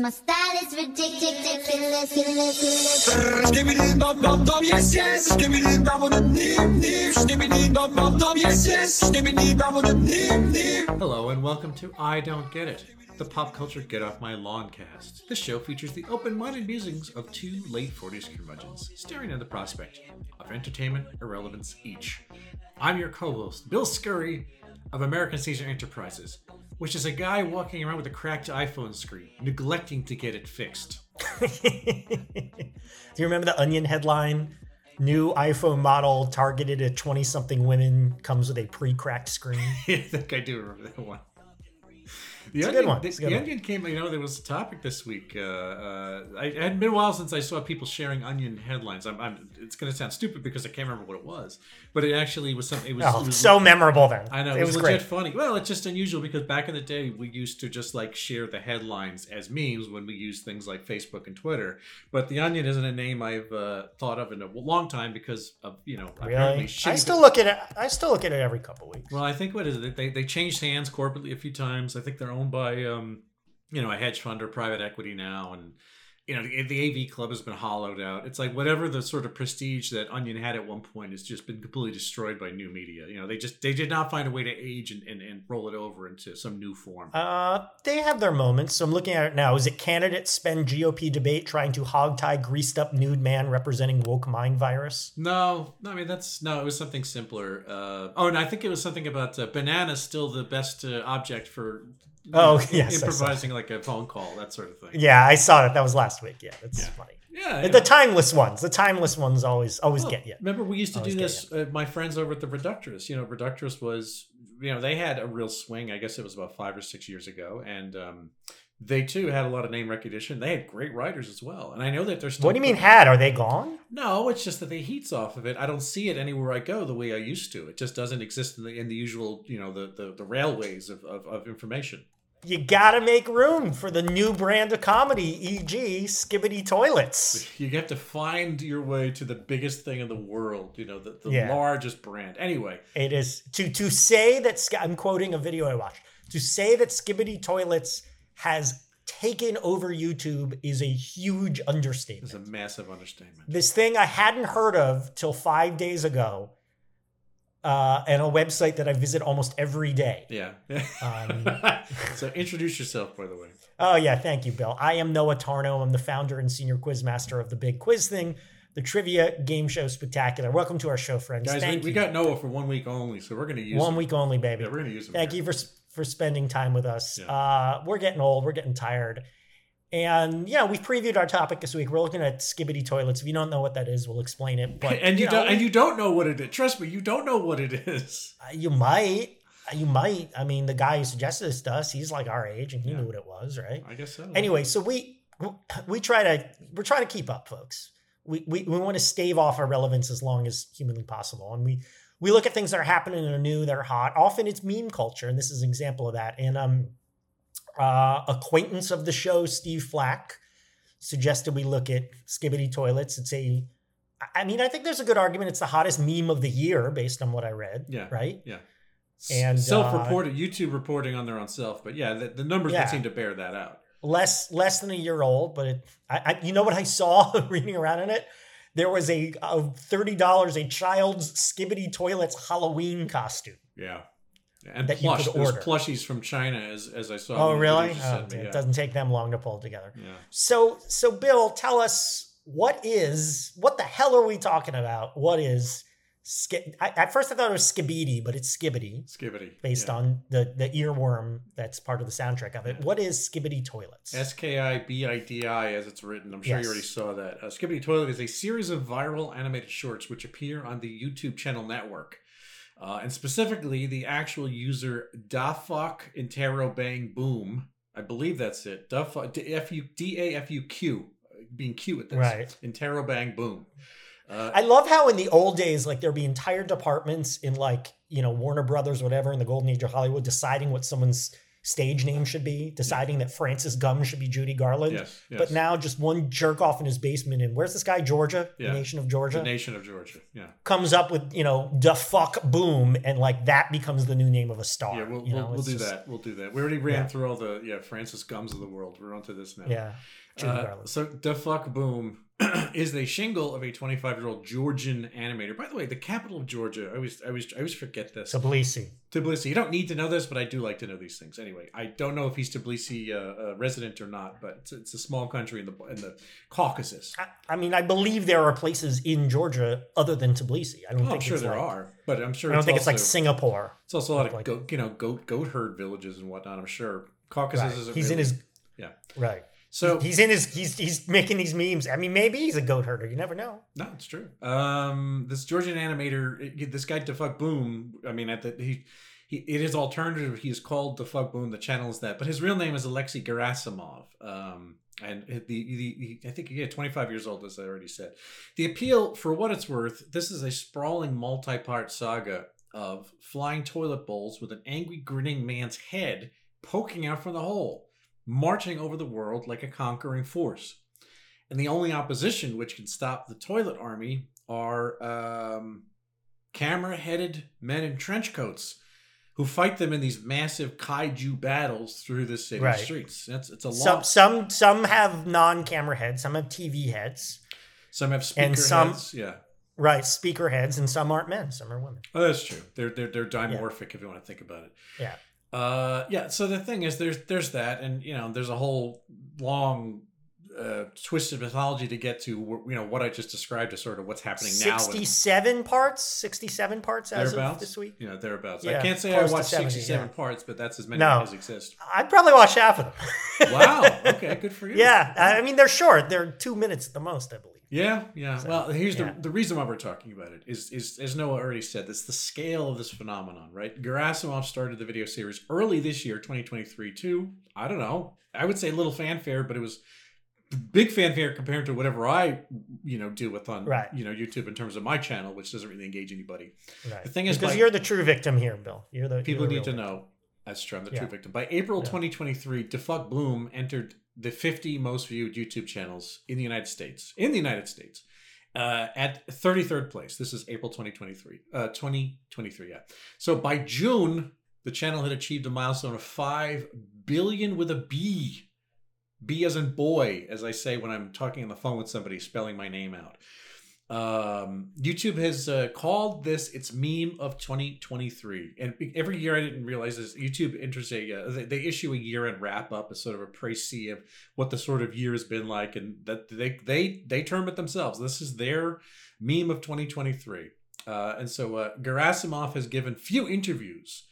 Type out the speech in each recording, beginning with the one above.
My style is ridiculous, yes yes. Yes yes. Hello and welcome to I Don't Get It, the pop culture Get Off My Lawn cast. This show features the open-minded musings of two late 40s curmudgeons staring at the prospect of entertainment irrelevance each. I'm your co-host, Bill Scurry of American Caesar Enterprises, which is a guy walking around with a cracked iPhone screen, neglecting to get it fixed. Do you remember the Onion headline? New iPhone model targeted at 20 something women comes with a pre cracked screen. I think I do remember that one. The It's a onion, good one. The, the onion came. You know, there was a topic this week. Uh, uh, I, it had been a while since I saw people sharing onion headlines. I'm, I'm, it's going to sound stupid because I can't remember what it was, but it actually was something. It was, Oh, it was so memorable then. I know It, it, was, legit great. funny. Well, it's just unusual because back in the day we used to just like share the headlines as memes when we used things like Facebook and Twitter. But the onion isn't a name I've uh, thought of in a long time because of you know apparently Really? I still look at it. I still look at it every couple weeks. well, I think what is it? They they changed hands corporately a few times. I think they're owned by um, you know, a hedge fund or private equity now, and you know, the, the AV Club has been hollowed out. It's like whatever the sort of prestige that Onion had at one point has just been completely destroyed by new media. You know, they just they did not find a way to age and, and, and roll it over into some new form. Uh, they have their moments. So I'm looking at it now. Is it candidates spend GOP debate trying to hogtie greased up nude man representing woke mind virus? No, no, I mean that's no. It was something simpler. Uh, oh, and I think it was something about uh, banana still the best uh, object for. Oh, know, yes, improvising like a phone call, that sort of thing. Yeah, I saw it. That was last week. Yeah, that's Yeah. funny. yeah. The know. timeless ones. The timeless ones always always Well, get you. Remember, we used to Always do this. Uh, my friends over at the Reductress. You know, Reductress was, you know, they had a real swing. I guess it was about five or six years ago, and um, they too had a lot of name recognition. They had great writers as well, and I know that they're still. What do you mean had? Are they gone? No, it's just that the heats off of it. I don't see it anywhere I go the way I used to. It just doesn't exist in the in the usual, you know, the the, the railways of, of, of information. You gotta make room for the new brand of comedy, e.g., Skibbity Toilets. You have to find your way to the biggest thing in the world. You know, the, the Yeah. largest brand. Anyway, It is to to say that I'm quoting a video I watched. To say that Skibbity Toilets has taken over YouTube is a huge understatement. it's a massive understatement. this thing I hadn't heard of till five days ago, uh, and a website that I visit almost every day. Yeah. Um, so introduce yourself, by the way. Oh yeah, thank you, Bill. I am Noah Tarnow. I'm the founder and senior quizmaster of the Big Quiz Thing, the trivia game show spectacular. Welcome to our show, friends. Guys, we, we got Noah for one week only, so we're going to use One him. week only, baby. Yeah, we're going to use him. Thank here. you for for spending time with us. Yeah. Uh, we're getting old. We're getting tired. And yeah, we've previewed our topic this week. We're looking at skibbity toilets. If you don't know what that is, we'll explain it. But and you, know, don't and you don't know what it is. Trust me, you don't know what it is. Uh, You might. Uh, You might. I mean, the guy who suggested this to us, he's like our age and he Yeah. knew what it was, right? I guess so. Anyway, so we we try to we're trying to keep up, folks. We we, we want to stave off our relevance as long as humanly possible. And we we look at things that are happening that are new, that are hot. Often it's meme culture, and this is an example of that. And um uh acquaintance of the show, Steve Flack, suggested we look at skibbity toilets. It's a I mean, I think there's a good argument it's the hottest meme of the year based on what I read. Yeah. Right? yeah. and, uh, self-reported YouTube reporting on their own self, but yeah, the, the numbers Yeah. would seem to bear that out. less less than a year old, but it, I, I you know what I saw reading around in it? There was a, a thirty dollars a child's skibbity toilets Halloween costume. Yeah. And That you plush. could There's order. plushies from China, as as I saw. Oh, one of the really? Oh, me, it yeah. doesn't take them long to pull together. Yeah. So so Bill, tell us what is what the hell are we talking about? What is ski- I, at first I thought it was skibidi, but it's skibbity Skibbity. based yeah. on the the earworm that's part of the soundtrack of it. What is skibbity toilets? S K I B I D I as it's written. I'm sure Yes. you already saw that. Uh, Skibbity Toilet is a series of viral animated shorts which appear on the YouTube channel network. Uh, and specifically, the actual user Dafuck Intero Bang Boom. I believe that's it. DaFuq D F U D A F U Q, being cute with this. Right. Intero Bang Boom. Uh, I love how in the old days, like there'd be entire departments in like, you know, Warner Brothers, whatever, in the golden age of Hollywood, deciding what someone's stage name should be, deciding that Frances Gumm should be Judy Garland. Yes, yes. But now just one jerk off in his basement and where's this guy Georgia, Yeah. the nation of Georgia, the nation of Georgia. Yeah. comes up with you know the fuck boom, and like that becomes the new name of a star. Yeah, we'll, you know, we'll, we'll do just- that. We'll do that. We already ran Yeah. through all the yeah Frances Gumms of the world. We're onto this now. Yeah, Judy Uh, Garland. so the fuck boom is the shingle of a 25 year old Georgian animator. By the way, the capital of Georgia. I always I always I always forget this. Tbilisi. Tbilisi. You don't need to know this, but I do like to know these things. Anyway, I don't know if he's Tbilisi uh, uh, resident or not, but it's, it's a small country in the in the Caucasus. I, I mean, I believe there are places in Georgia other than Tbilisi. I don't Oh, I'm think sure it's there like, are, but I'm sure I don't it's think also, it's like Singapore. It's also a lot of like- goat, you know, goat goat herd villages and whatnot. I'm sure Caucasus Right. isn't He's in his yeah. right. So He's in his he's he's making these memes. I mean, maybe he's a goat herder. You never know. No, it's true. Um, this Georgian animator, this guy DaFuq Boom. I mean, at the, he, he, it is alternative. He is called DaFuq Boom. The channel is that, but his real name is Alexei Gerasimov. Um, and the, the, the I think yeah, 25 years old, as I already said. The appeal, for what it's worth, this is a sprawling multi-part saga of flying toilet bowls with an angry, grinning man's head poking out from the hole, marching over the world like a conquering force and the only opposition which can stop the toilet army are um, camera-headed men in trench coats who fight them in these massive kaiju battles through the city Right. streets. That's it's a long. Some some some have non-camera heads. Some have TV heads. some have speaker and some- heads. Yeah. Right, speaker heads, and some aren't men. Some are women. Oh, that's true. They're they're they're dimorphic if you want to think about it. Yeah. Uh, yeah. So the thing is, there's there's that, and you know, there's a whole long uh, twisted mythology to get to. You know, what I just described as sort of what's happening now. Sixty-seven parts. Sixty-seven parts as of this week. You know, thereabouts. Yeah, I can't say I watched 70, 67 yeah. parts, but that's as many No. as exist. I'd probably watch half of them. Wow. Okay, good for you. yeah, I mean they're short. They're two minutes at the most, I believe. Yeah, yeah. So, well, here's yeah. the the reason why we're talking about it is is as Noah already said, this the scale of this phenomenon, right? Gerasimov started the video series early this year, 2023, too. I don't know. I would say little fanfare, but it was big fanfare compared to whatever I, you know, deal with on Right. you know YouTube in terms of my channel, which doesn't really engage anybody. Right. The thing is, because by- you're the true victim here, Bill. You're the People you're need to real know. That's true. I'm the Yeah. true victim. By April Yeah. 2023, DaFuq Boom entered the 50 most viewed YouTube channels in the United States. In the United States, uh, at 33rd place. This is April 2023. Uh, 2023. Yeah. So by June, the channel had achieved a milestone of five billion with a B. B as in boy, as I say when I'm talking on the phone with somebody spelling my name out. Um, YouTube has uh, called this its meme of 2023, and every year I didn't realize this. YouTube enters a uh, they, they issue a year end wrap up, a sort of a précis of what the sort of year has been like, and that they they they term it themselves. This is their meme of 2023, uh, and so uh, Gerasimov has given few interviews.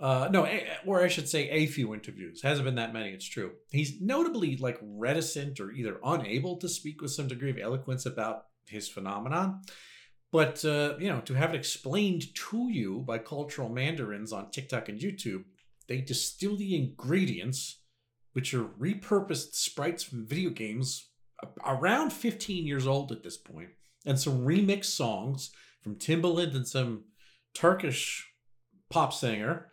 Uh, no, or I should say, a few interviews. Hasn't been that many. It's true. He's notably like reticent or either unable to speak with some degree of eloquence about his phenomenon. But uh, you know, to have it explained to you by cultural mandarins on TikTok and YouTube, they distill the ingredients, which are repurposed sprites from video games around 15 years old at this point, and some remix songs from Timbaland and some Turkish pop singer.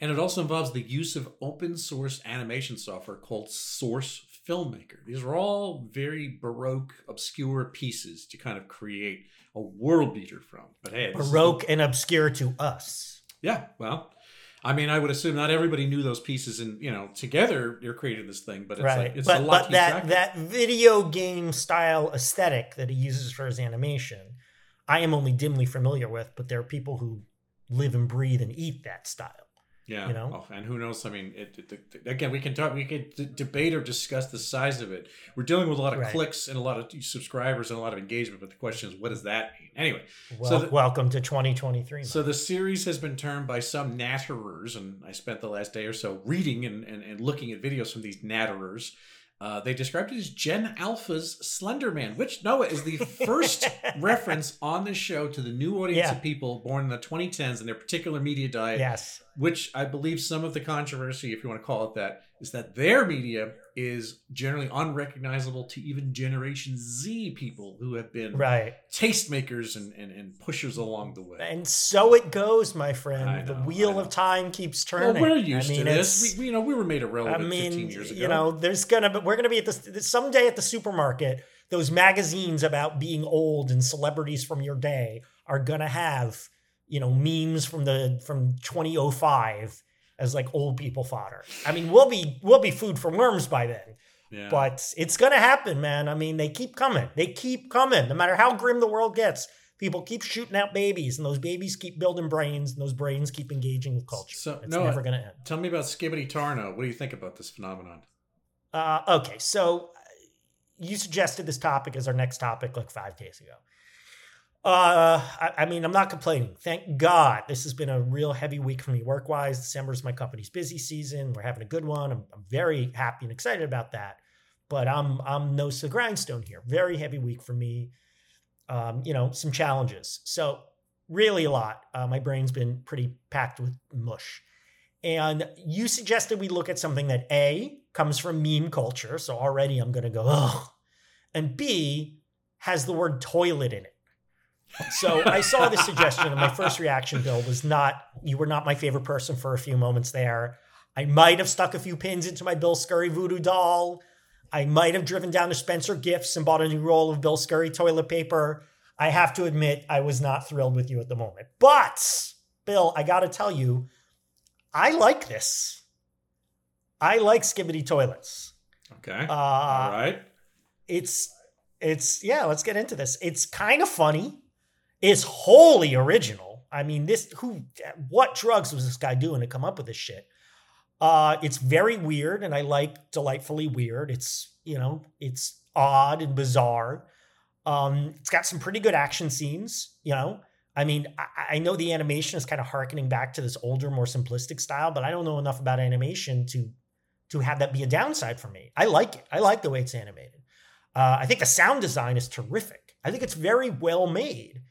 And it also involves the use of open source animation software called Source Filmmaker. These are all very baroque, obscure pieces to kind of create a world beater from. But hey, is- Baroque and obscure to us. yeah, well, I mean, I would assume not everybody knew those pieces, and you know, together you're creating this thing. But it's right. like it's a but lot but that that video game style aesthetic that he uses for his animation, I am only dimly familiar with, but there are people who live and breathe and eat that style. Yeah, you know? Oh, and who knows? I mean, it, it, it- again, we can talk, we can d- debate or discuss the size of it. We're dealing with a lot of Right. clicks and a lot of subscribers and a lot of engagement. But the question is, what does that mean? Anyway, Well, So the- welcome to 2023. so the series has been termed by some natterers, and I spent the last day or so reading and, and, and looking at videos from these natterers. Uh, they described it as Gen Alpha's Slender Man, which Noah is the first reference on this show to the new audience Yeah. of people born in the 2010s and their particular media diet yes. which I believe some of the controversy, if you want to call it that, is that their media is generally unrecognizable to even Generation Z people who have been Right. tastemakers and, and, and pushers along the way. And so it goes, my friend. the wheel of time keeps well, turning. we're used I mean, to this. We, you know, we were made I irrelevant 15 years ago. you know, there's gonna be we're gonna be at this someday at the supermarket. Those magazines about being old and celebrities from your day are gonna have you know memes from the from 2005 as like old people fodder. I mean, we'll be we'll be food for worms by then. yeah. But it's gonna happen, man. I mean, they keep coming. They keep coming. No matter how grim the world gets, people keep shooting out babies, and those babies keep building brains, and those brains keep engaging with culture. So, it's no, never gonna end. Tell me about Skibbity Tarnow. What do you think about this phenomenon? Uh, okay, so you suggested this topic as our next topic like five days ago. Uh, I, I mean, I'm not complaining. Thank God this has been a real heavy week for me work wise. December is my company's busy season. We're having a good one. I'm, I'm very happy and excited about that. But I'm I'm nose to grindstone here. Very heavy week for me. Um, you know, some challenges. So really a lot. Uh, my brain's been pretty packed with mush. And you suggested we look at something that A comes from meme culture. So already I'm going to go, oh. And B has the word toilet in it. So I saw this suggestion, and my first reaction, Bill, was not, you were not my favorite person for a few moments there. I might have stuck a few pins into my Bill Scurry voodoo doll. I might have driven down to Spencer Gifts and bought a new roll of Bill Scurry toilet paper. I have to admit, I was not thrilled with you at the moment. But, Bill, I got to tell you, I like this. I like skibbity toilets. Okay. Uh, All right. It's, it's, yeah, let's get into this. It's kind of funny. It's wholly original. I mean, this, who, what drugs was this guy doing to come up with this shit? Uh, it's very weird, and I like delightfully weird. It's, you know, it's odd and bizarre. Um, it's got some pretty good action scenes, you know. I mean, I, I know the animation is kind of harkening back to this older, more simplistic style, but I don't know enough about animation to to have that be a downside for me. I like it. I like the way it's animated. Uh, I think the sound design is terrific. I think it's very well made.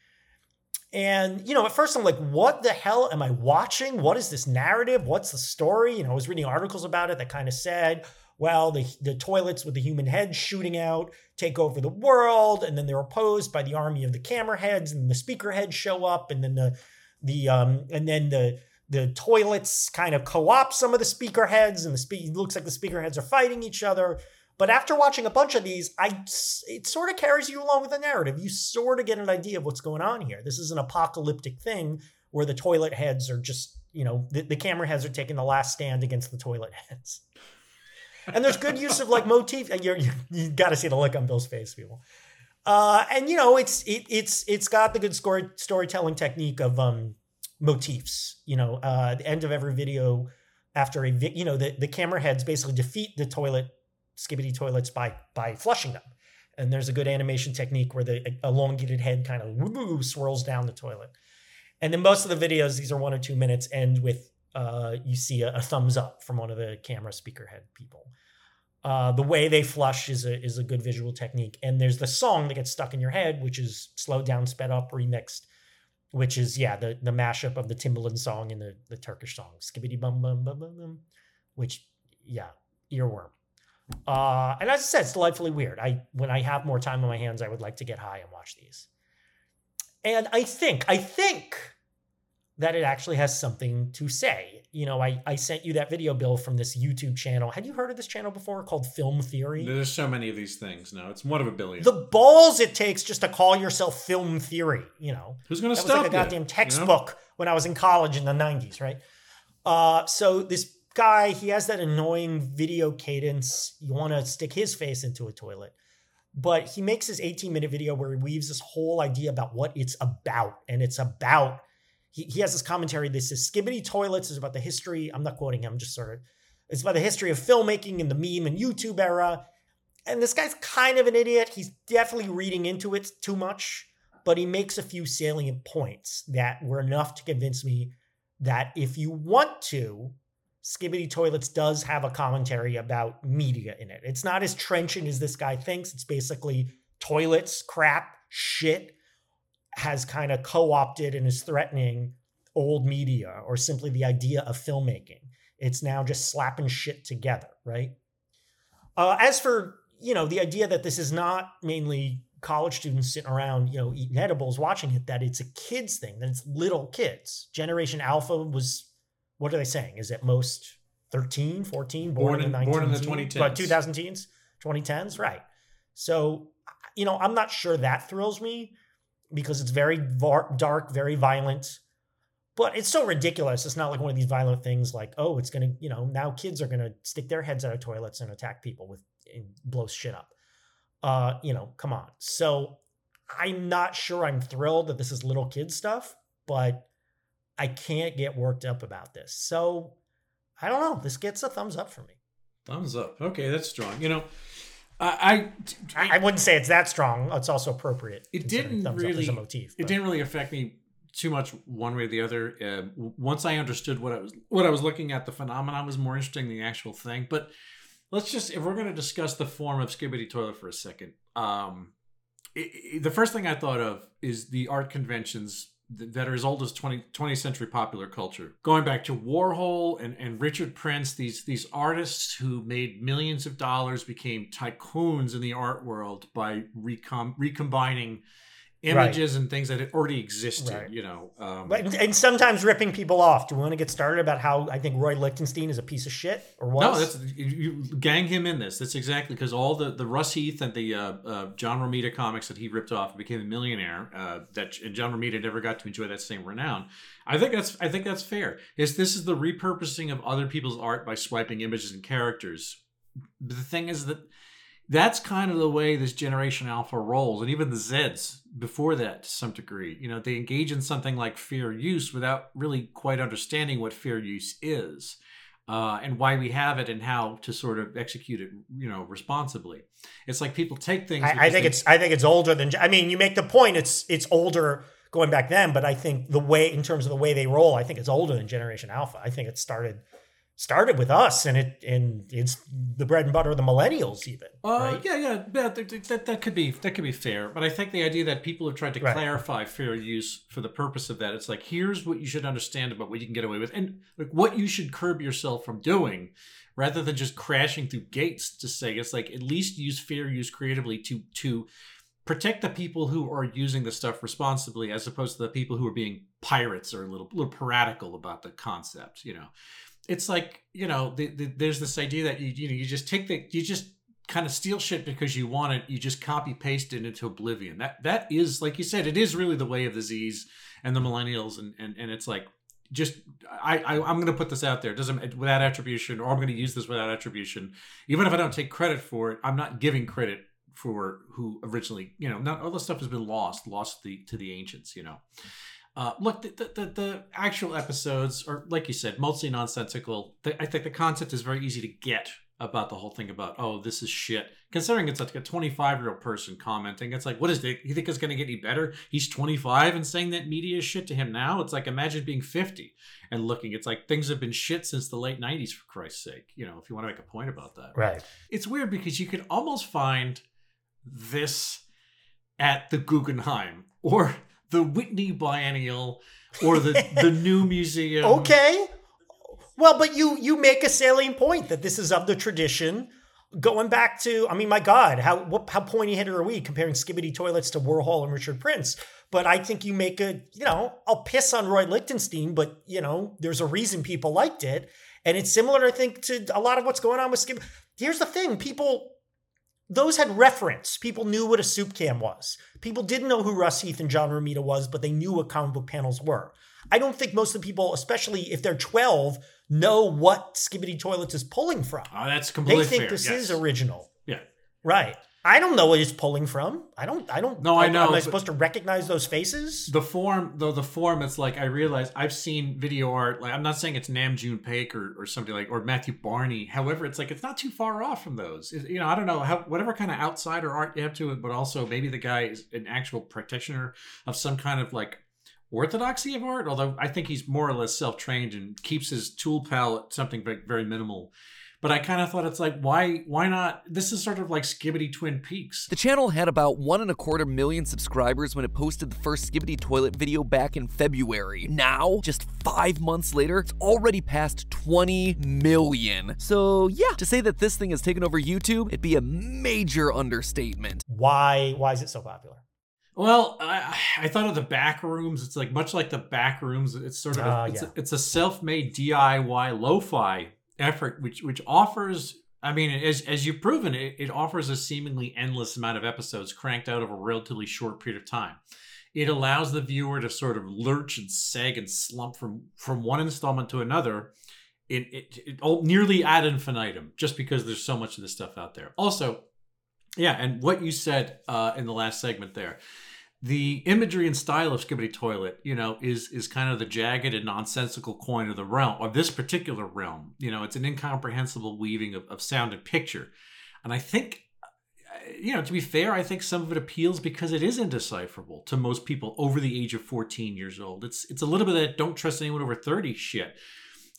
And, you know, at first I'm like, what the hell am I watching? What is this narrative? What's the story? You know, I was reading articles about it that kind of said, well, the, the toilets with the human heads shooting out take over the world, and then they're opposed by the army of the camera heads, and the speaker heads show up, and then the the um and then the the toilets kind of co-opt some of the speaker heads, and the spe- looks like the speaker heads are fighting each other. But after watching a bunch of these, I it sort of carries you along with the narrative. You sort of get an idea of what's going on here. This is an apocalyptic thing where the toilet heads are just, you know, the, the camera heads are taking the last stand against the toilet heads. And there's good use of like motif. You're, you you got to see the look on Bill's face, people. Uh, and you know, it's it, it's it's got the good story storytelling technique of um motifs. You know, uh, the end of every video, after a vi- you know the the camera heads basically defeat the toilet skibbity toilets by by flushing them. And there's a good animation technique where the elongated head kind of swirls down the toilet. And then most of the videos, these are one or two minutes, end with uh, you see a, a thumbs up from one of the camera speaker head people. Uh, the way they flush is a is a good visual technique. And there's the song that gets stuck in your head, which is slowed down, sped up, remixed, which is yeah the the mashup of the Timbaland song and the the Turkish song skibbity bum bum bum bum bum, which yeah earworm. Uh, and as I said, it's delightfully weird. I when I have more time on my hands, I would like to get high and watch these. And I think I think that it actually has something to say. You know, I I sent you that video, Bill, from this YouTube channel. Had you heard of this channel before called Film Theory? There's so many of these things. No, it's one of a billion. The balls it takes just to call yourself Film Theory. You know, Who's going to was stop like a you, goddamn you know? textbook when I was in college in the 90s, right? Uh, so this guy, he has that annoying video cadence. You want to stick his face into a toilet. But he makes this 18 minute video where he weaves this whole idea about what it's about. And it's about, he, he has this commentary that says Skibbity Toilets is about the history. I'm not quoting him, just sort of, it's about the history of filmmaking and the meme and YouTube era. And this guy's kind of an idiot. He's definitely reading into it too much but he makes a few salient points that were enough to convince me that if you want to, Skibbity Toilets does have a commentary about media in it. It's not as trenchant as this guy thinks. It's basically toilets, crap, shit has kind of co opted and is threatening old media or simply the idea of filmmaking. It's now just slapping shit together, right? Uh, as for you know the idea that this is not mainly college students sitting around you know eating edibles watching it that it's a kids thing that it's little kids generation alpha was what are they saying? Is it most 13 14 born, Born in the in- born in the 19 2010s. but 2000 teens 2010s right. So you know i'm not sure that thrills me because it's very var- dark very violent. But it's so ridiculous. It's not like one of these violent things like oh it's gonna you know now kids are gonna stick their heads out of toilets and attack people with and blow shit up. Uh you know come on. So i'm not sure i'm thrilled that this is little kid stuff but i can't get worked up about this so i don't know this gets a thumbs up for me Thumbs up. Okay, that's strong. You know, I, I i, wouldn't say it's that strong it's also appropriate It didn't really- motif it didn't really affect me too much one way or the other. Uh, once I understood what I was what I was looking at, the phenomenon was more interesting than the actual thing. But let's just if we're going to discuss the form of Skibbity Toilet for a second, um, i i the first thing I thought of is the art conventions that are as old as 20, 20th century popular culture. Going back to warhol and, and richard prince these these artists who made millions of dollars became tycoons in the art world by recom- recombining images and things that had already existed Right. you know um, But, and sometimes ripping people off. Do we want to get started about how I think Roy Lichtenstein is a piece of shit or what? No, that's you, you gang him in this. That's exactly because all the the Russ Heath and the uh, uh, John Romita comics that he ripped off and became a millionaire. Uh, that and John Romita never got to enjoy that same renown. I think that's I think that's fair. Is this is the repurposing of other people's art by swiping images and characters. But the thing is that that's kind of the way this generation alpha rolls and even the zeds before that to some degree you know they engage in something like fair use without really quite understanding what fair use is uh, and why we have it and how to sort of execute it you know responsibly it's like people take things I, I think they- it's I think it's older than I mean you make the point it's it's older going back then, but I think the way in terms of the way they roll, I think it's older than Generation Alpha. I think it started started with us and it and it's the bread and butter of the millennials even. Uh, right? yeah, yeah, yeah that, that, that, could be that could be fair, but I think the idea that people have tried to Right. clarify fair use for the purpose of that, it's like here's what you should understand about what you can get away with, and like what you should curb yourself from doing, rather than just crashing through gates to say it's like at least use fair use creatively to to protect the people who are using the stuff responsibly, as opposed to the people who are being pirates or a little little piratical about the concept, you know it's like you know the, the, there's this idea that you you know you just take the you just kind of steal shit because you want it you just copy paste it into oblivion. That that is like you said it is really the way of the z's and the millennials and and, and it's like just I, I i'm going to put this out there. It doesn't without attribution or i'm going to use this without attribution. Even if i don't take credit for it i'm not giving credit for who originally you know not all the stuff has been lost lost the to the ancients you know uh, look, the, the, the, actual episodes are, like you said, mostly nonsensical. The, I think the concept is very easy to get about the whole thing about, oh, this is shit. Considering it's like a 25 year old person commenting, it's like, what is it? You think it's going to get any better? He's 25 and saying that media is shit to him now? It's like, imagine being 50 and looking. It's like things have been shit since the late 90s, for Christ's sake. You know, if you want to make a point about that Right. it's weird because you could almost find this at the Guggenheim or the Whitney Biennial or the the new museum. Okay. Well, but you you make a salient point that this is of the tradition. Going back to, I mean, my God, how what, how pointy headed are we comparing Skibbity toilets to Warhol and Richard Prince? But I think you make a, you know, I'll piss on Roy Lichtenstein, but you know, there's a reason people liked it, and it's similar, I think, to a lot of what's going on with Skib. Here's the thing: people, those had reference. People knew what a soup can was. People didn't know who Russ Heath and John Romita was, but they knew what comic book panels were. I don't think most of the people, especially if they're 12, know what Skibbity Toilets is pulling from. Oh, that's completely They think fair. this yes. is original. Yeah. Right. I don't know what it's pulling from. I don't I don't No, I know, Am I supposed to recognize those faces? the form though the form it's like i realize i've seen video art like i'm not saying it's nam june paik or, or something like or matthew barney however it's like it's not too far off from those It- you know i don't know how whatever kind of outsider art you have to it but also maybe the guy is an actual practitioner of some kind of like orthodoxy of art although i think he's more or less self-trained and keeps his tool palette something very minimal but I kind of thought it's like, why, why not? This is sort of like Skibbity Twin Peaks. The channel had about one and a quarter million subscribers when it posted the first Skibbity toilet video back in February. Now, just five months later, it's already past 20 million. So yeah, to say that this thing has taken over YouTube, it'd be a major understatement. Why why is it so popular? Well, I, I thought of the back rooms. It's like much like the back rooms. It's sort of a, Ah, it's, yeah. a, it's a self-made DIY lo-fi effort, which which offers. I mean, as as you've proven, it, it offers a seemingly endless amount of episodes cranked out over a relatively short period of time. It allows the viewer to sort of lurch and sag and slump from from one installment to another. It, it, it all, nearly ad infinitum, just because there's so much of this stuff out there. Also, yeah, and what you said uh, in the last segment there, the imagery and style of Skibbity Toilet, you know, is is kind of the jagged and nonsensical coin of the realm, of this particular realm. You know, it's an incomprehensible weaving of, of sound and picture, and I think, uh, you know, to be fair, I think some of it appeals because it is indecipherable to most people over the age of fourteen years old. It's it's a little bit of that don't trust anyone over thirty shit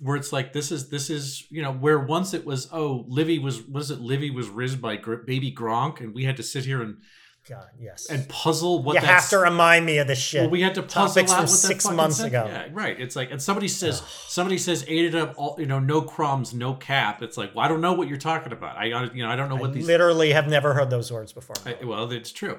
where it's like this is this is you know where once it was oh Livy was was it Livy was rizzed by Gr- baby Gronk and we had to sit here and God, yes. and puzzle what you have to remind me of this shit. well, we had to puzzle Topics out what six months said. ago. Yeah, right. It's like, and somebody says, somebody says, ate it up, all you know, no crumbs, no cap. It's like, well, I don't know what you're talking about. I, you know, I don't know I what these. literally have never heard those words before. I- well, it's true.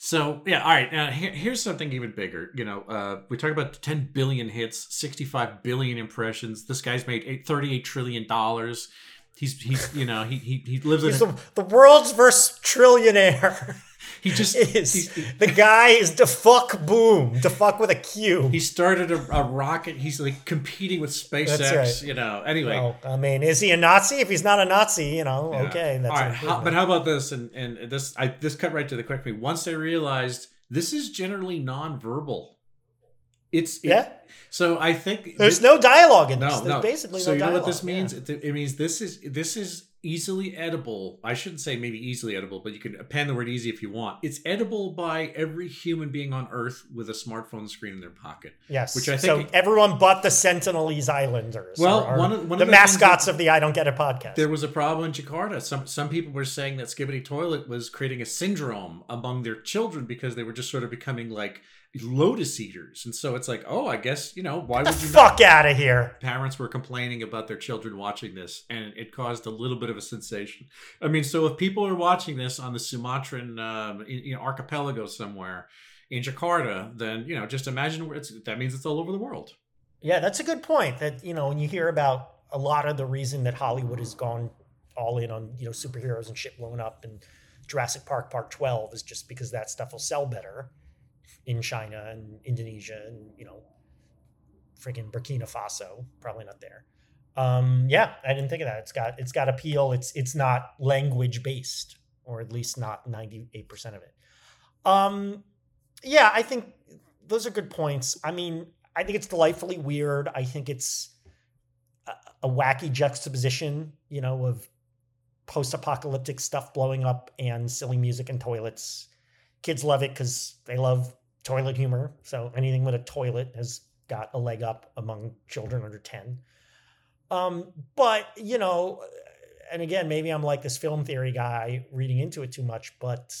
So yeah, all right. Now here, here's something even bigger. You know, uh, we talk about 10 billion hits, 65 billion impressions. This guy's made eight, 38 trillion dollars. He's he's you know he he, he lives in He's a, the, the world's first trillionaire. he just is he's- the guy is the fuck boom, the fuck with a Q. he started a, a rocket. He's like competing with SpaceX. right. You know. Anyway, Well, I mean, is he a Nazi? If he's not a Nazi, you know, Yeah. okay, that's all right. How, but how about this? And and this I this cut right to the quick me. Once I realized this is generally nonverbal. It's it- Yeah. So I think There's thi- no dialogue in this. no There's no. basically so no you know dialogue. what this yeah. means? It, it means this is this is easily edible. I shouldn't say maybe easily edible, but you can append the word easy if you want. It's edible by every human being on Earth with a smartphone screen in their pocket. Yes. which I so think- everyone but the Sentinelese Islanders. Well, or one of- one of the, the mascots that- of the I Don't Get It podcast. There was a problem in Jakarta. Some some people were saying that Skibbity Toilet was creating a syndrome among their children because they were just sort of becoming like lotus eaters. And so it's like, oh, I guess, you know, why would you fuck out of here. parents were complaining about their children watching this and it caused a little bit of a sensation i mean so if people are watching this on the sumatran um, in, you know, archipelago somewhere in jakarta then you know just imagine where it's that means it's all over the world Yeah, that's a good point. That you know, when you hear about a lot of the reason that Hollywood has gone all in on you know superheroes and shit blowing up and Jurassic Park Part Twelve is just because that stuff will sell better in China and Indonesia and you know, freaking Burkina Faso. Probably not there. Um, yeah, I didn't think of that. It's got it's got appeal. It's it's not language based, or at least not ninety eight percent of it. Um, yeah, I think those are good points. I mean, I think it's delightfully weird. I think it's a, a wacky juxtaposition, you know, of post-apocalyptic stuff blowing up and silly music and toilets. Kids love it because they love toilet humor. So anything with a toilet has got a leg up among children under 10. Um, but, you know, and again, maybe I'm like this film theory guy reading into it too much, but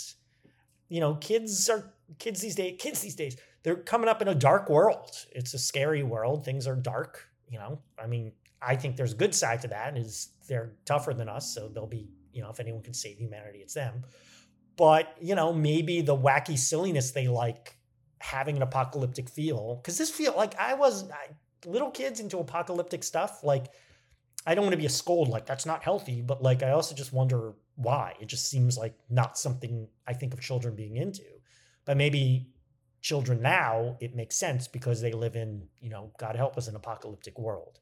you know, kids are kids these days, kids these days, they're coming up in a dark world. It's a scary world. Things are dark, you know. I mean, I think there's a good side to that is they're tougher than us, so they'll be, you know, if anyone can save humanity, it's them. But, you know, maybe the wacky silliness they like having an apocalyptic feel cuz this feel like I was I, little kids into apocalyptic stuff like I don't want to be a scold like that's not healthy, but like I also just wonder why. It just seems like not something I think of children being into. But maybe children now it makes sense because they live in, you know, God help us an apocalyptic world.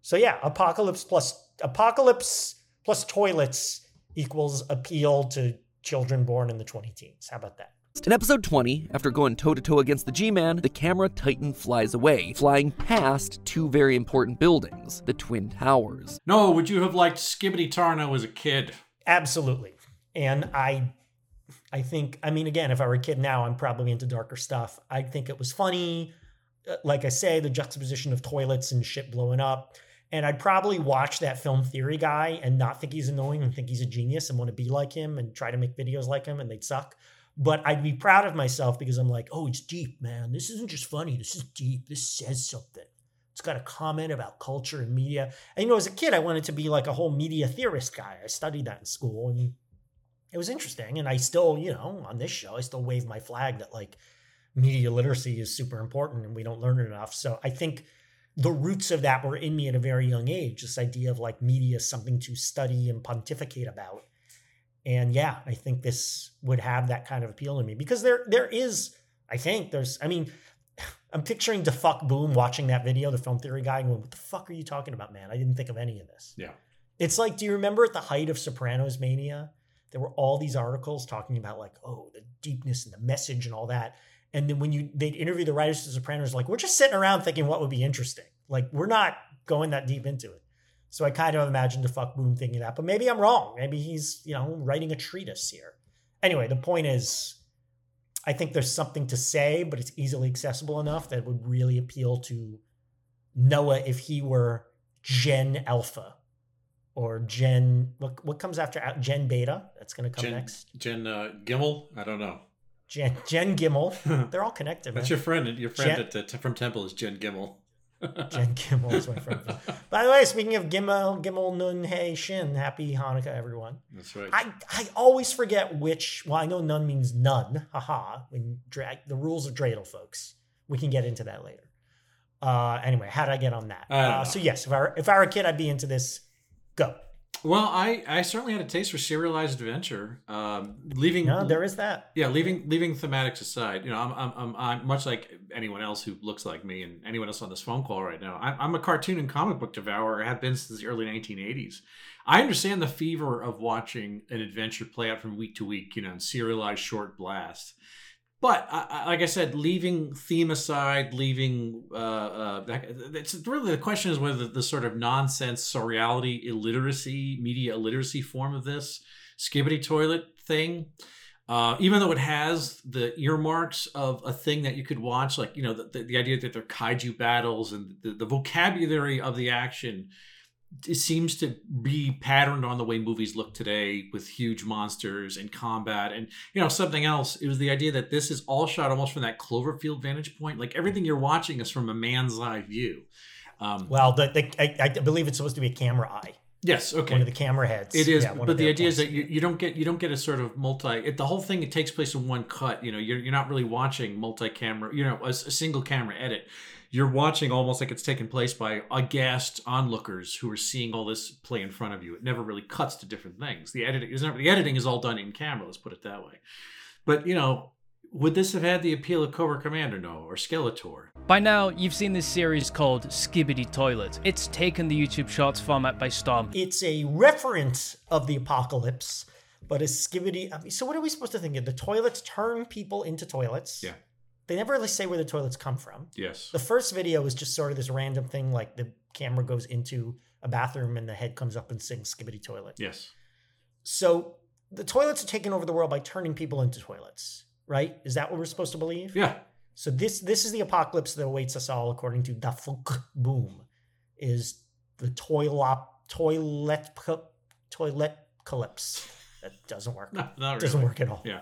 So yeah, apocalypse plus apocalypse plus toilets equals appeal to children born in the 20 teens. How about that? In episode 20, after going toe to toe against the G Man, the camera Titan flies away, flying past two very important buildings, the Twin Towers. no would you have liked skibbity tarnow as a kid Absolutely. And I I think I mean again, if I were a kid now, I'm probably into darker stuff. I think it was funny. Uh, Like I say, the juxtaposition of toilets and shit blowing up. And I'd probably watch that film theory guy and not think he's annoying and think he's a genius and want to be like him and try to make videos like him and they'd suck. But I'd be proud of myself because I'm like, oh, it's deep, man. This isn't just funny. This is deep. This says something. It's got a comment about culture and media. And you know, as a kid, I wanted to be like a whole media theorist guy. I studied that in school and it was interesting. And I still, you know, on this show, I still wave my flag that like media literacy is super important and we don't learn it enough. So I think the roots of that were in me at a very young age. This idea of like media is something to study and pontificate about. And yeah, I think this would have that kind of appeal to me because there there is, I think there's, I mean, I'm picturing DaFuq Boom watching that video, the film theory guy, and going, "What the fuck are you talking about, man? I didn't think of any of this." Yeah. It's like, do you remember at the height of Sopranos mania, there were all these articles talking about like, oh, the deepness and the message and all that. And then when you they'd interview the writers of Sopranos, like, we're just sitting around thinking what would be interesting. Like, we're not going that deep into it. So I kind of imagined the fuck Boom thinking that, but maybe I'm wrong. Maybe he's, you know, writing a treatise here. Anyway, the point is, I think there's something to say, but it's easily accessible enough that would really appeal to Noah if he were Gen Alpha or Gen. What what comes after Gen Beta? That's going to come Jen, next. Gen uh, Gimmel? I don't know. Gen Gen Gimmel. They're all connected. That's man. your friend. Your friend Jen- at, uh, from Temple is Jen Gimmel. Jen Gimmel is my friend. By the way, speaking of Gimmel, Gimmel Nun Hey Shin, happy Hanukkah, everyone. That's right. I, I always forget which. Well, I know Nun means none. Haha. When drag the rules of dreidel, folks. We can get into that later. Uh, anyway, how did I get on that? Uh, so yes, if I were, if I were a kid, I'd be into this. Go. Well, I, I certainly had a taste for serialized adventure. Um, leaving No, there is that. yeah, leaving leaving thematics aside, you know, I'm, I'm, I'm, I'm much like anyone else who looks like me and anyone else on this phone call right now. I'm, I'm a cartoon and comic book devourer. I have been since the early 1980s. I understand the fever of watching an adventure play out from week to week, you know, in serialized short blast. But I, like I said, leaving theme aside, leaving uh, uh, it's really the question is whether the, sort of nonsense surreality, illiteracy, media illiteracy form of this skibbity toilet thing uh, even though it has the earmarks of a thing that you could watch, like you know the, the, the idea that they're kaiju battles and the, the vocabulary of the action, it seems to be patterned on the way movies look today with huge monsters and combat and you know something else. It was the idea that this is all shot almost from that Cloverfield vantage point, like everything you're watching is from a man's eye view. Um, Well, the, the, I, I believe it's supposed to be a camera eye. yes, okay. One of the camera heads. It is, Yeah, but the idea is that you, you don't get you don't get a sort of multi. It, the whole thing it takes place in one cut. You know, you're you're not really watching multi-camera. You know, a single camera edit. You're watching almost like it's taken place by aghast onlookers who are seeing all this play in front of you. It never really cuts to different things. The editing is never the editing is all done in camera. Let's put it that way. But you know, would this have had the appeal of Cobra Commander? No, or Skeletor? By now, you've seen this series called Skibbity Toilet. It's taken the YouTube Shorts format by storm. it's a reference of the apocalypse, but a skibbity. I mean, so what are we supposed to think of? The toilets turn people into toilets. Yeah. They never really say where the toilets come from. Yes. The first video is just sort of this random thing, like the camera goes into a bathroom and the head comes up and sings skibbity toilet. Yes. So the toilets are taking over the world by turning people into toilets, right? Is that what we're supposed to believe? Yeah. So this this is the apocalypse that awaits us all, according to DaFuq Boom, is the toilet toilet toilet calypse. That doesn't work. No, not Doesn't work at all. Yeah.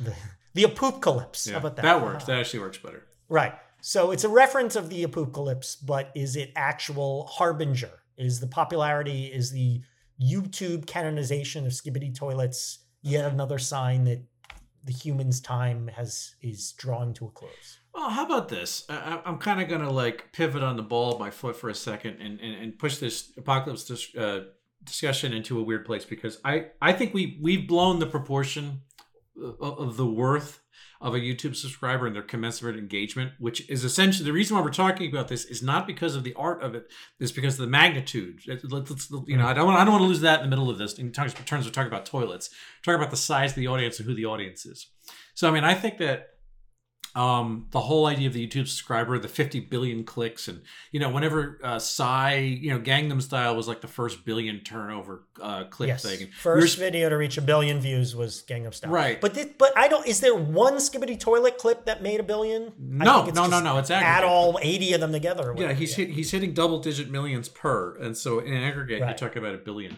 The, the apocalypse. Yeah. How about that? that works. That actually works better. Right. So it's a reference of the apocalypse, but is it actual harbinger? Is the popularity, is the YouTube canonization of skibbity toilets yet another sign that the human's time has is drawing to a close? Well, how about this? I, I- I'm kind of going to like pivot on the ball of my foot for a second and, and, and push this apocalypse dis- uh, discussion into a weird place because I, I think we we've blown the proportion of, the worth of a YouTube subscriber and their commensurate engagement, which is essentially the reason why we're talking about this is not because of the art of it, it's because of the magnitude. It- let's- you know, I don't want, I don't want to lose that in the middle of this in terms of talking about toilets. Talking about the size of the audience and who the audience is. So, I mean, I think that um, the whole idea of the YouTube subscriber, the 50 billion clicks, and you know, whenever uh, Psy, you know, Gangnam Style was like the first billion turnover uh, click Yes. thing. First video to reach a billion views was Gangnam Style. Right. But thi- but I don't. Is there one Skibbity Toilet clip that made a billion? No, no, no, no, it's aggregate. add all eighty of them together. yeah, he's hit, he's hitting double digit millions per, and so in aggregate, Right. you're talking about a billion,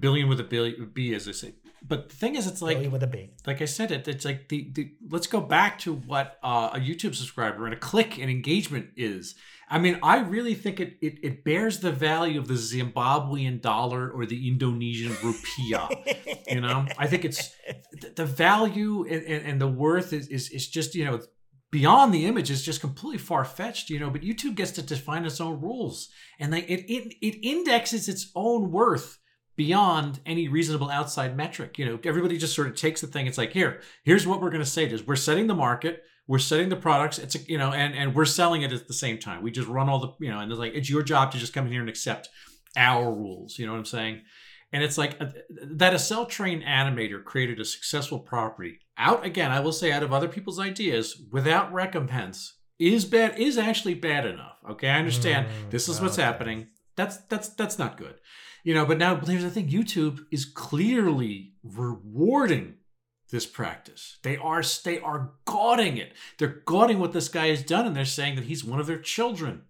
billion with a billion B, as I say. But the thing is, it's like with a B. like I said, it, it's like the, the let's go back to what uh, a YouTube subscriber and a click and engagement is. I mean, I really think it, it it bears the value of the Zimbabwean dollar or the Indonesian rupiah. you know, I think it's the, value and, and, and the worth is, is is just you know beyond the image is just completely far fetched. You know, but YouTube gets to define its own rules and like it it, it indexes its own worth beyond any reasonable outside metric. You know, everybody just sort of takes the thing. It's like, here, here's what we're going to say. Is we're setting the market, we're setting the products. It's a, you know, and and we're selling it at the same time. We just run all the you know, and it's like it's your job to just come in here and accept our rules. You know what I'm saying? And it's like uh, that a cell train animator created a successful property out again. I will say out of other people's ideas without recompense is bad is actually bad enough. Okay, I understand Mm, this is what's okay. happening. That's that's that's not good you know but now here's the thing youtube is clearly rewarding this practice they are they are gauding it they're gauding what this guy has done and they're saying that he's one of their children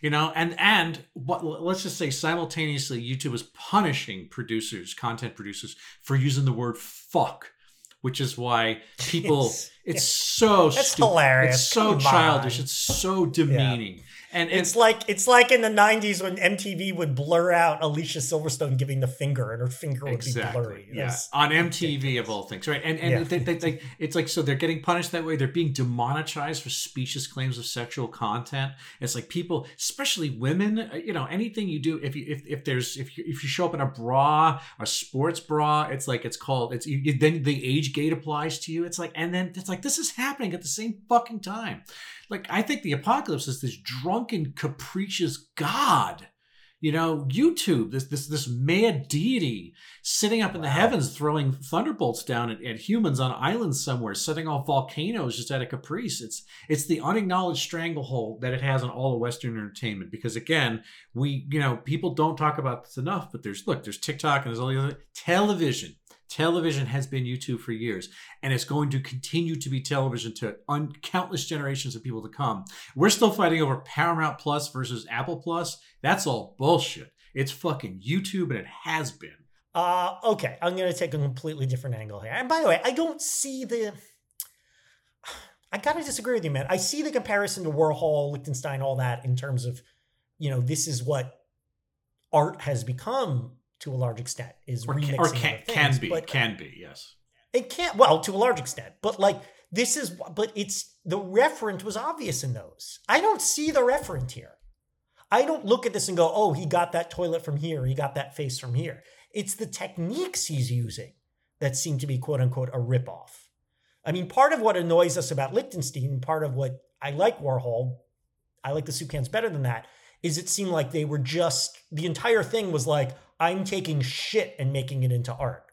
you know and and what let's just say simultaneously youtube is punishing producers content producers for using the word fuck which is why people Yes. it's so That's stupid. hilarious. it's so Come childish on. it's so demeaning and It's like it's like in the '90s when MTV would blur out Alicia Silverstone giving the finger, and her finger would be blurry. Yes, Yeah, on MTV of all things, right? And and Yeah. they, they, they, it's like so they're getting punished that way. They're being demonetized for specious claims of sexual content. It's like people, especially women, uh, you know, anything you do, if you if, if there's if you if you show up in a bra, a sports bra, it's like it's called it's you- then the age gate applies to you. It's like and then it's like this is happening at the same fucking time. Like I think the apocalypse is this drunken, capricious god you know youtube this this this mad deity sitting up in the heavens throwing thunderbolts down at, at humans on islands somewhere setting off volcanoes just out of caprice. It's it's the unacknowledged stranglehold that it has on all of western entertainment because again we you know people don't talk about this enough but there's look there's tiktok and there's all the other television television has been youtube for years and it's going to continue to be television to un- countless generations of people to come we're still fighting over Paramount Plus versus Apple Plus. That's all bullshit. It's fucking YouTube and it has been. Uh, okay, I'm going to take a completely different angle here. And by the way, I don't see the. I gotta disagree with you, man. I see the comparison to Warhol, Lichtenstein, all that in terms of, you know, this is what art has become to a large extent is Or, remixing can, or can, things, can be. but uh, can be, yes. it can't. Well, to a large extent, but like this is. But it's the referent was obvious in those. I don't see the referent here. I don't look at this and go, oh, he got that toilet from here. He got that face from here. It's the techniques he's using that seem to be quote unquote a ripoff. I mean, part of what annoys us about Lichtenstein, part of what I like Warhol, I like the soup cans better than that, is it seemed like they were just, the entire thing was like, I'm taking shit and making it into art.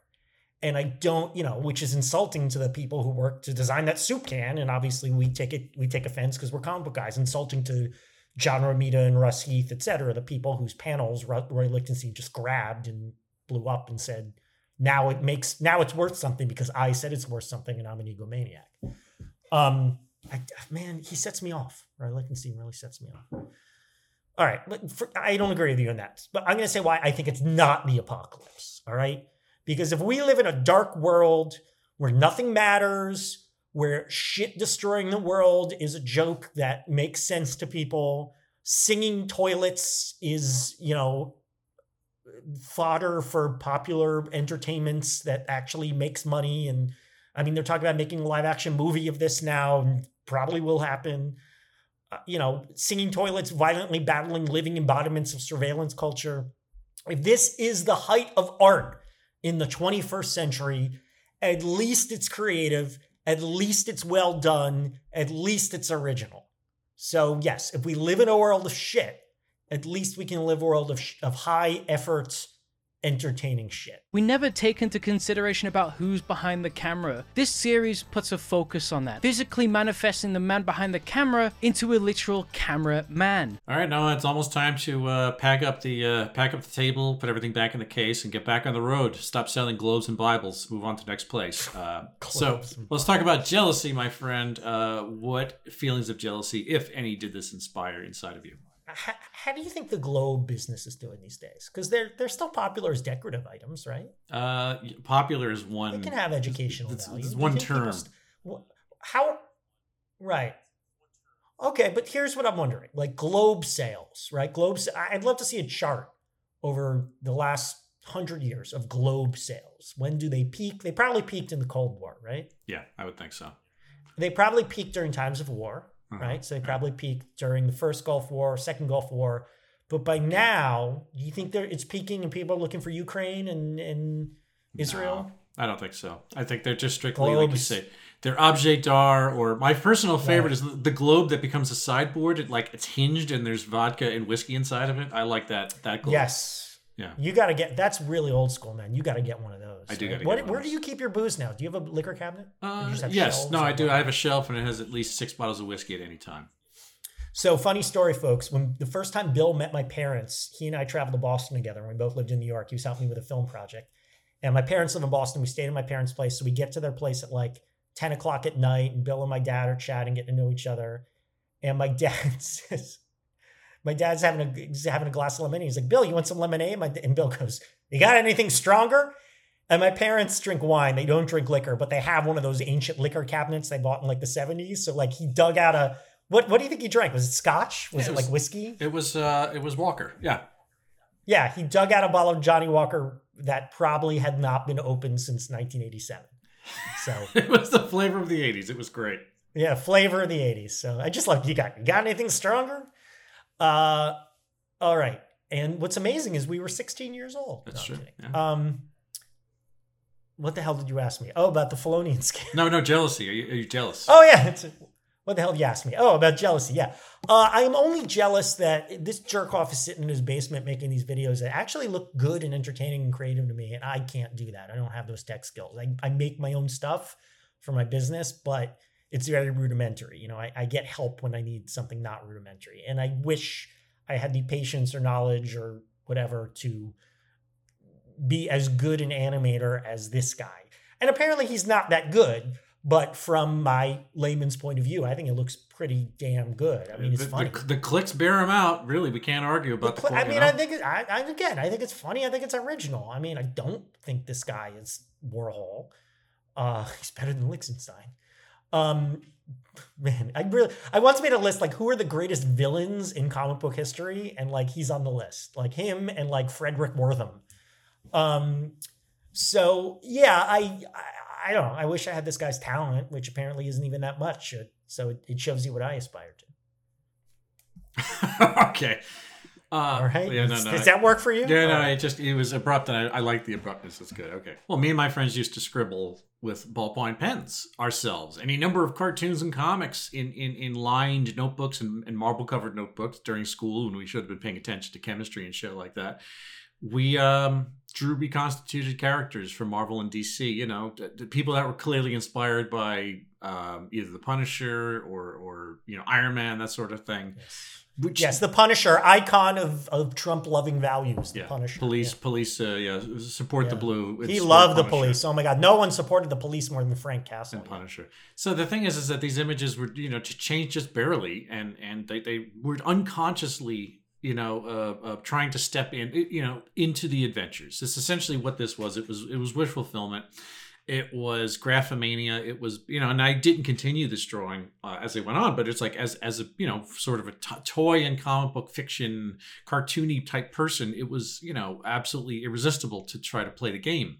And I don't, you know, which is insulting to the people who work to design that soup can. And obviously we take it, we take offense because we're comic book guys, insulting to John Romita and Russ Heath, et cetera, the people whose panels Roy Lichtenstein just grabbed and blew up and said, now it makes now it's worth something because I said it's worth something and I'm an egomaniac. Um, I, man, he sets me off. Roy Lichtenstein really sets me off. All right, for, I don't agree with you on that, but I'm going to say why I think it's not the apocalypse. All right, because if we live in a dark world where nothing matters, where shit destroying the world is a joke that makes sense to people, singing toilets is, you know, fodder for popular entertainments that actually makes money. And I mean, they're talking about making a live action movie of this now, and probably will happen. Uh, you know, singing toilets, violently battling living embodiments of surveillance culture. If this is the height of art in the 21st century, at least it's creative, at least it's well done, at least it's original. So, yes, if we live in a world of shit, at least we can live a world of, sh- of high effort, entertaining shit. We never take into consideration about who's behind the camera. This series puts a focus on that, physically manifesting the man behind the camera into a literal camera man. All right, now it's almost time to uh, pack up the uh, pack up the table, put everything back in the case, and get back on the road. Stop selling globes and Bibles. Move on to the next place. Uh, so let's talk about jealousy, my friend. Uh, what feelings of jealousy, if any, did this inspire inside of you? How, how do you think the globe business is doing these days? Because they're they're still popular as decorative items, right? Uh, popular is one. They can have educational it's- value. it's one people term. st- how? Right. Okay, but here's what I'm wondering: like globe sales, right? Globes. I'd love to see a chart over the last hundred years of globe sales. When do they peak? They probably peaked in the Cold War, right? Yeah, I would think so. They probably peaked during times of war, Uh-huh. right? So they probably peaked during the first Gulf War, second Gulf War. But by now, do you think they're, it's peaking and people are looking for Ukraine and, and Israel? No, I don't think so. I think they're just strictly like you say. They're objet d'art, or my personal favorite is the, the globe that becomes a sideboard. It like it's hinged and there's vodka and whiskey inside of it. I like that that globe. Yes. Yeah. You got to get that's really old school, man. You got to get one of those. I do right? gotta What, where do you keep your booze now? Do you have a liquor cabinet? Uh, yes. No, I do. I have a shelf and it has at least six bottles of whiskey at any time. So funny story, folks. When the first time Bill met my parents, he and I traveled to Boston together. And we both lived in New York. He was helping me with a film project, and my parents live in Boston. We stayed at my parents' place, so we get to their place at like ten o'clock at night, and Bill and my dad are chatting, getting to know each other. And my dad says, "My dad's having a he's having a glass of lemonade." He's like, "Bill, you want some lemonade?" My, and Bill goes, "You got anything stronger?" And my parents drink wine. They don't drink liquor, but they have one of those ancient liquor cabinets they bought in like the 70s. So like he dug out a what what do you think he drank? Was it scotch? Was Yeah, it, it like whiskey? It was uh it was Walker. Yeah. Yeah, he dug out a bottle of Johnnie Walker that probably had not been opened since 1987. So It was the flavor of the 80s. It was great. yeah, flavor of the 80s. So I just love you got you got anything stronger? Uh all right. And what's amazing is we were 16 years old. That's No, true, yeah. Um what the hell did you ask me? Oh, about the Felonian scale. No, no, jealousy. Are you, are you jealous? Oh yeah. It's, what the hell did you ask me? Oh, about jealousy. Yeah. Uh, I am only jealous that this jerk off is sitting in his basement making these videos that actually look good and entertaining and creative to me, and I can't do that. I don't have those tech skills. I, I make my own stuff for my business, but it's very rudimentary. You know, I, I get help when I need something not rudimentary, and I wish I had the patience or knowledge or whatever to be as good an animator as this guy. And apparently he's not that good, but from my layman's point of view, I think it looks pretty damn good. I mean, it's the, funny. The, the clicks bear him out. Really, we can't argue about the. Cl- I mean, you know? I think it, I, I again, I think it's funny. I think it's original. I mean, I don't think this guy is Warhol. Uh, he's better than Lichtenstein. Um, man, I really, I once made a list like who are the greatest villains in comic book history, and like he's on the list, like him and like Fredric Wertham. Um, so yeah, I, I, I don't know. I wish I had this guy's talent, which apparently isn't even that much. So it, it shows you what I aspire to. okay. Uh, All right, Yeah, no, does, no. does I- that work for you? Yeah, no, right. it just it was abrupt, and I, I like the abruptness. That's good. Okay. Well, me and my friends used to scribble with ballpoint pens ourselves. Any number of cartoons and comics in in, in lined notebooks and, and marble covered notebooks during school when we should have been paying attention to chemistry and shit like that. We um, drew reconstituted characters from Marvel and DC. You know, d- d- people that were clearly inspired by um, either the Punisher or or you know Iron Man, that sort of thing. Which, Yes, the Punisher, icon of, of Trump loving values. The yeah, Punisher. police, Yeah. police, uh, yeah, support the Yeah. blue. He loved the police. Oh my God. No one supported the police more than Frank Castle. and Punisher. So the thing is, is that these images were, you know, to change just barely, and and they they were unconsciously, you know, uh, uh, trying to step in, you know, into the adventures. It's essentially what this was. It was it was wish fulfillment. It was graphomania. It was, you know, and I didn't continue this drawing uh, as they went on, but it's like as as a you know sort of a t- toy and comic book fiction, cartoony type person, it was you know absolutely irresistible to try to play the game.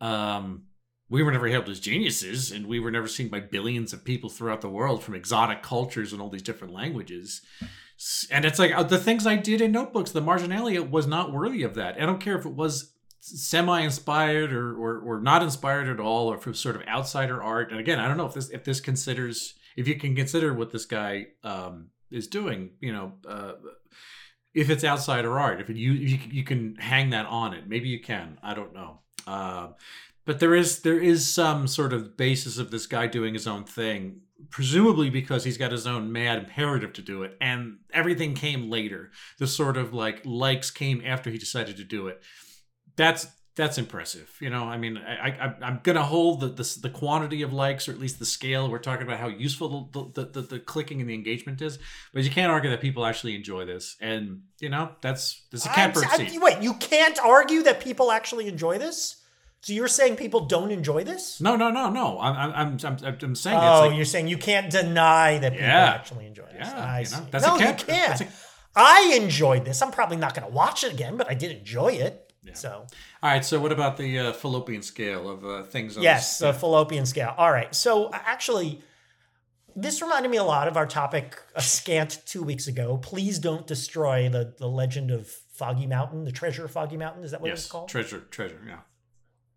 Um, we were never hailed as geniuses, and we were never seen by billions of people throughout the world from exotic cultures and all these different languages. And it's like uh, the things I did in notebooks, the marginalia was not worthy of that. I don't care if it was semi-inspired or, or or not inspired at all, or was sort of outsider art. And again, I don't know if this if this considers if you can consider what this guy um, is doing, you know, uh, if it's outsider art. If it, you, you you can hang that on it, maybe you can. I don't know. Uh, but there is there is some sort of basis of this guy doing his own thing, presumably because he's got his own mad imperative to do it, and everything came later. The sort of like likes came after he decided to do it. That's that's impressive. You know, I mean, I, I I'm gonna hold the, the the quantity of likes, or at least the scale. We're talking about how useful the the, the, the clicking and the engagement is, but you can't argue that people actually enjoy this. And you know, that's that's a I'm- catbird I'm- seat. wait, you can't argue that people actually enjoy this. So you're saying people don't enjoy this? No, no, no, no. I'm I'm I'm I'm, saying Oh, it's like oh, you're saying you can't deny that people Yeah. actually enjoy this. Yeah, I you know, see. that's a no, you can't. a- I enjoyed this. I'm probably not going to watch it again, but I did enjoy it. So All right. So what about the uh, fallopian scale of uh, things? On yes, the fallopian scale. All right. So uh, actually, this reminded me a lot of our topic a scant two weeks ago. Please don't destroy the the legend of Foggy Mountain, the treasure of Foggy Mountain. Is that what it's called? treasure, treasure. Yeah.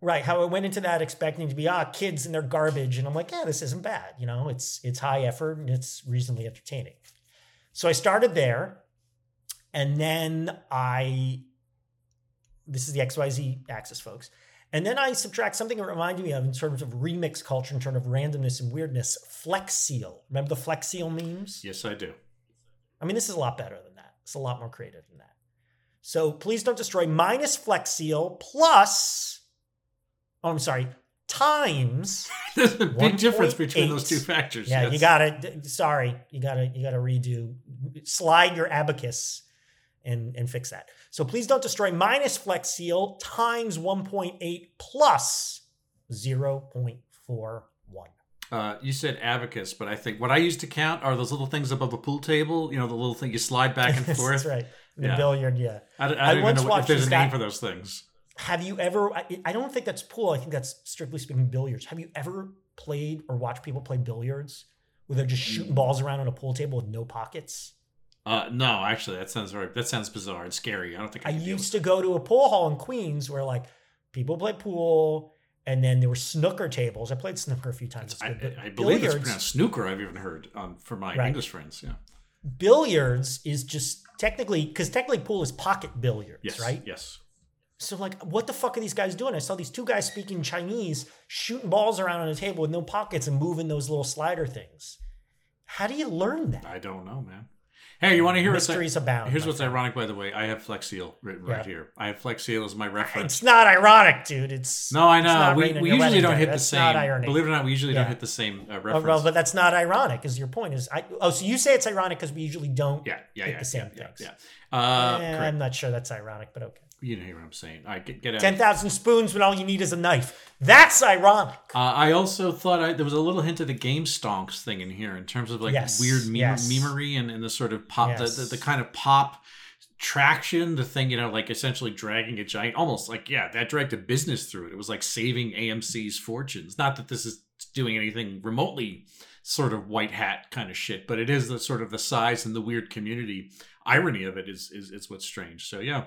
Right. How I went into that expecting to be ah kids and their garbage, and I'm like, yeah, this isn't bad. You know, it's it's high effort and it's reasonably entertaining. So I started there, and then I. This is the XYZ axis, folks. And then I subtract something that reminded me of in terms of remix culture, in terms of randomness and weirdness. Flex Seal. Remember the Flex Seal memes? Yes, I do. I mean, this is a lot better than that. It's a lot more creative than that. So please don't destroy minus Flex Seal plus. Oh, I'm sorry. Times. There's a big difference between 1.8. those two factors. Yeah, yes. you gotta. Sorry, you gotta. You gotta redo. Slide your abacus, and and fix that. So please don't destroy minus Flex Seal times 1.8 plus 0.41. Uh, you said abacus, but I think what I used to count are those little things above a pool table. You know, the little thing you slide back and forth. That's right. The Yeah. billiard. Yeah. I, don't- I I don't even once know what- if watched there's a name for those things. Have you ever? I, I don't think that's pool. I think that's strictly speaking billiards. Have you ever played or watched people play billiards where they're just Mm. shooting balls around on a pool table with no pockets? Uh, no, actually, that sounds very. That sounds bizarre and scary. I don't think I, I used to go to a pool hall in Queens where like people play pool and then there were snooker tables. I played snooker a few times. with good, I, I believe it's pronounced snooker. I've even heard um, from my Right. English friends. Yeah. billiards is just technically because technically pool is pocket billiards, Yes. right? Yes. So like, what the fuck are these guys doing? I saw these two guys speaking Chinese, shooting balls around on a table with no pockets and moving those little slider things. How do you learn that? I don't know, man. Hey, you want to hear what's Mysteries abound. Here's what's friend. ironic, by the way. I have Flex Seal written right here. I have Flex Seal as my reference. It's not ironic, dude. It's No, I know. We, we usually don't hit the same. Believe it or not, we usually Yeah. don't hit the same uh, Oh, reference. well, but that's not ironic. Is your point? Is I? Oh, so you say it's ironic because we usually don't yeah, yeah, hit yeah, the same yeah, things. yeah, yeah. Uh, Eh. I'm not sure that's ironic, but okay. You know what I'm saying. All right, get, get out. Ten thousand spoons when all you need is a knife. That's ironic. Uh, I also thought I, there was a little hint of the game stonks thing in here in terms of like Yes, weird meme, yes. memery and, and the sort of pop, Yes. the, the, the kind of pop traction, the thing, you know, like essentially dragging a giant, almost like, yeah, that dragged a business through it. It was like saving AMC's fortunes. Not that this is doing anything remotely sort of white hat kind of shit, but it is the sort of the size and the weird community irony of it is, is, is what's strange. So yeah,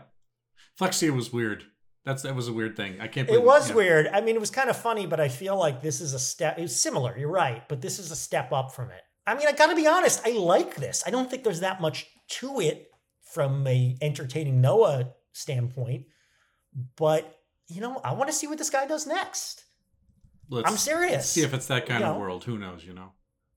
Flex Seal was weird. That's, that was a weird thing. I can't believe It was yeah. weird. I mean, it was kind of funny, but I feel like this is a step. It's similar. You're right, but this is a step up from it. I mean, I got to be honest. I like this. I don't think there's that much to it from a entertaining Noah standpoint, but you know, I want to see what this guy does next. Let's I'm serious. See if it's that kind You of know. world. Who knows, you know?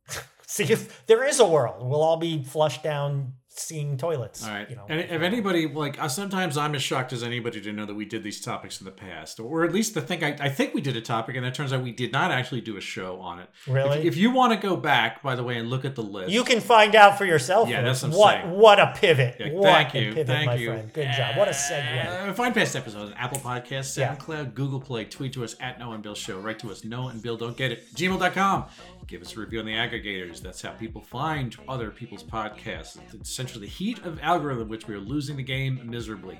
See if there is a world. We'll all be flushed down seeing toilets. All right. You know, and if anybody like, uh, sometimes I'm as shocked as anybody to know that we did these topics in the past, or at least to think I, I think we did a topic, and it turns out we did not actually do a show on it. Really? If, if you want to go back, by the way, and look at the list, you can find out for yourself. Yeah, that's what what saying. what a pivot. Yeah, what thank you, pivot, thank you. friend. Good job. What a segue. Uh, find past episodes on Apple Podcasts, Yeah. SoundCloud, Google Play. Tweet to us at Noah and Bill Show. Write to us, Noah and Bill Don't Get It. Gmail.com. Give us a review on the aggregators. That's how people find other people's podcasts. It's essentially the heat of algorithm, which we are losing the game miserably.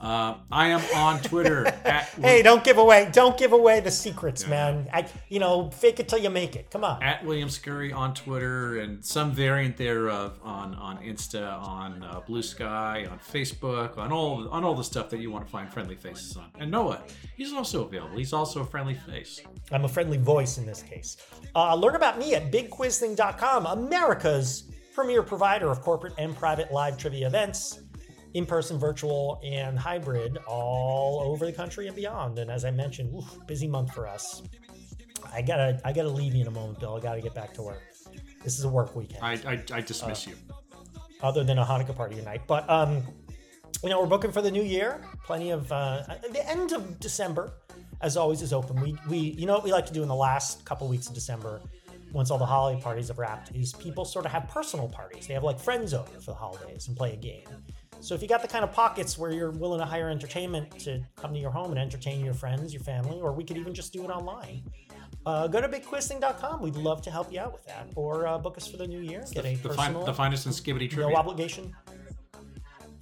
Uh, I am on Twitter at Hey, don't give away don't give away the secrets, man. I you know, fake it till you make it. Come on. at William Scurry on Twitter and some variant thereof on on Insta, on uh, Blue Sky, on Facebook, on all on all the stuff that you want to find friendly faces on. And Noah, he's also available. He's also a friendly face. I'm a friendly voice in this case. Uh, learn about me at bigquizthing.com, America's premier provider of corporate and private live trivia events. in person, virtual, and hybrid all over the country and beyond. And as I mentioned, oof, busy month for us. I gotta I gotta leave you in a moment, Bill. I gotta get back to work. This is a work weekend, I, I, I dismiss you. other than a Hanukkah party tonight. But um, you know, we're booking for the new year. Plenty of uh, the end of December, as always, is open. We we you know what we like to do in the last couple weeks of December, once all the holiday parties have wrapped, is people sort of have personal parties. They have like friends over for the holidays and play a game. So if you got the kind of pockets where you're willing to hire entertainment to come to your home and entertain your friends, your family, or we could even just do it online. Uh, go to bigquizthing.com. We'd love to help you out with that, or uh, book us for the new year. Get a The, fin- personal, the finest in skibidi trivia. no obligation.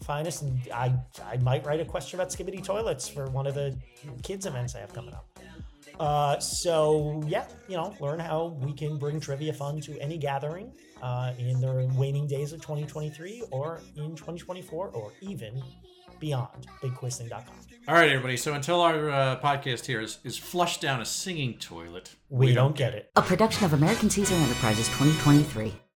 Finest, and I I might write a question about skibidi toilets for one of the kids events I have coming up. Uh, so yeah, you know, learn how we can bring trivia fun to any gathering uh, in the waning days of 2023, or in 2024, or even beyond. BigQuizthing.com. All right, everybody. So until our uh, podcast here is, is flushed down a singing toilet, We, don't get it. A production of American Caesar Enterprises 2023.